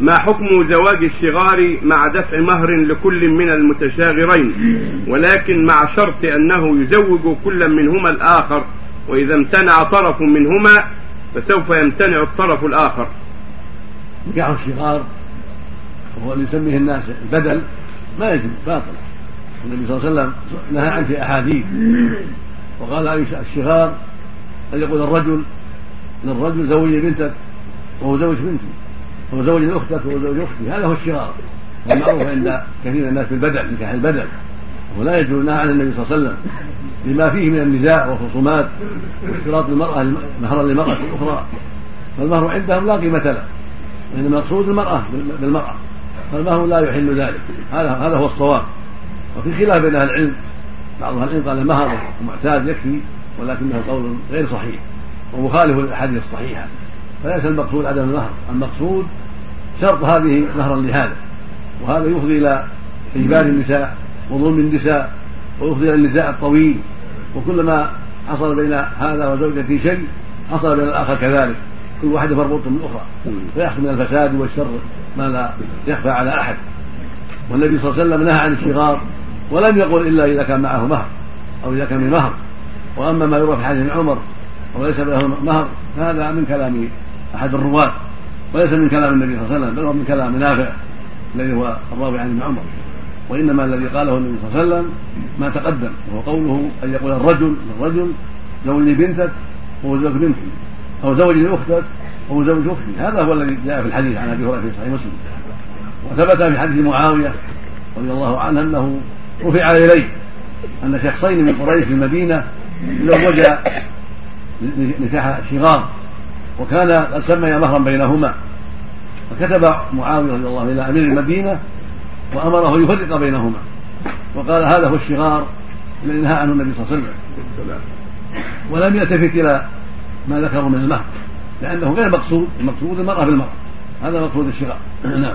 ما حكم زواج الصغار مع دفع مهر لكل من المتشاغرين؟ ولكن مع شرط أنه يزوج كل منهما الآخر وإذا امتنع طرف منهما فسوف يمتنع الطرف الآخر. نكاح الصغار وهو اللي يسميه الناس البدل ما يجوز باطل. النبي صلى الله عليه وسلم نهى عنه في أحاديث. وقال الصغار ان يقول الرجل للرجل زوجي بنتك وهو زوج بنتي؟ هو زوج أختك وهو زوج أختي هذا هو الشغار المعروف عند كثير من الناس بالبدل نكاح البدل ولا يجوز نهى عن النبي صلى الله عليه وسلم لما فيه من النزاع والخصومات واشتراط المرأة مهرا للمرأة الأخرى. فالمهر عندهم لا قيمة له وإنما مقصود المرأة بالمرأة. فالمهر لا يحل ذلك. هذا هذا هو الصواب. وفي خلاف بين أهل العلم بعض أهل العلم قال مهر معتاد يكفي ولكنه قول غير صحيح. ومخالف للأحاديث الصحيحة. فليس المقصود عدم المهر. المقصود شرط هذه مهرا لهذا وهذا يفضي إلى إجبار النساء وظلم النساء ويفضي إلى النزاع الطويل. وكلما حصل بين هذا وزوجته شيء حصل بين الآخر كذلك. كل واحدة مربوط بالاخرى فيحصل من الفساد والشر ما لا يخفى على أحد. والنبي صلى الله عليه وسلم نهى عن الصغار ولم يقل إلا إذا كان معه مهر أو إذا كان مهر وأما ما يروى في حديث عمر وليس له مهر فهذا من كلام أحد الرواة. وليس من كلام النبي صلى الله عليه وسلم بل هو من كلام نافع الذي هو الراوي عن ابن عمر. وإنما الذي قاله النبي صلى الله عليه وسلم ما تقدم وهو قوله أن يقول الرجل للرجل زوجني بنتك وهو زوج بنتي أو زوجني أختك وهو زوج أختي. هذا هو الذي جاء في الحديث عن أبي هريرة في صحيح مسلم. وثبت في حديث معاوية رضي الله عنه أنه رفع إليه أن شخصين من قريش في المدينة زوجا نكاح شغار وكان قد سمي مهرا بينهما. فكتب معاوية رضي الله إلى أمير المدينة وأمره يفرق بينهما. وقال هذا هو الشغار الذي نهى عنه النبي صلى الله عليه وسلم. ولم يلتفت إلى ما ذكروا من المهر لأنه غير مقصود. المقصود المرأة بالمرأة. هذا مقصود الشغار. نعم.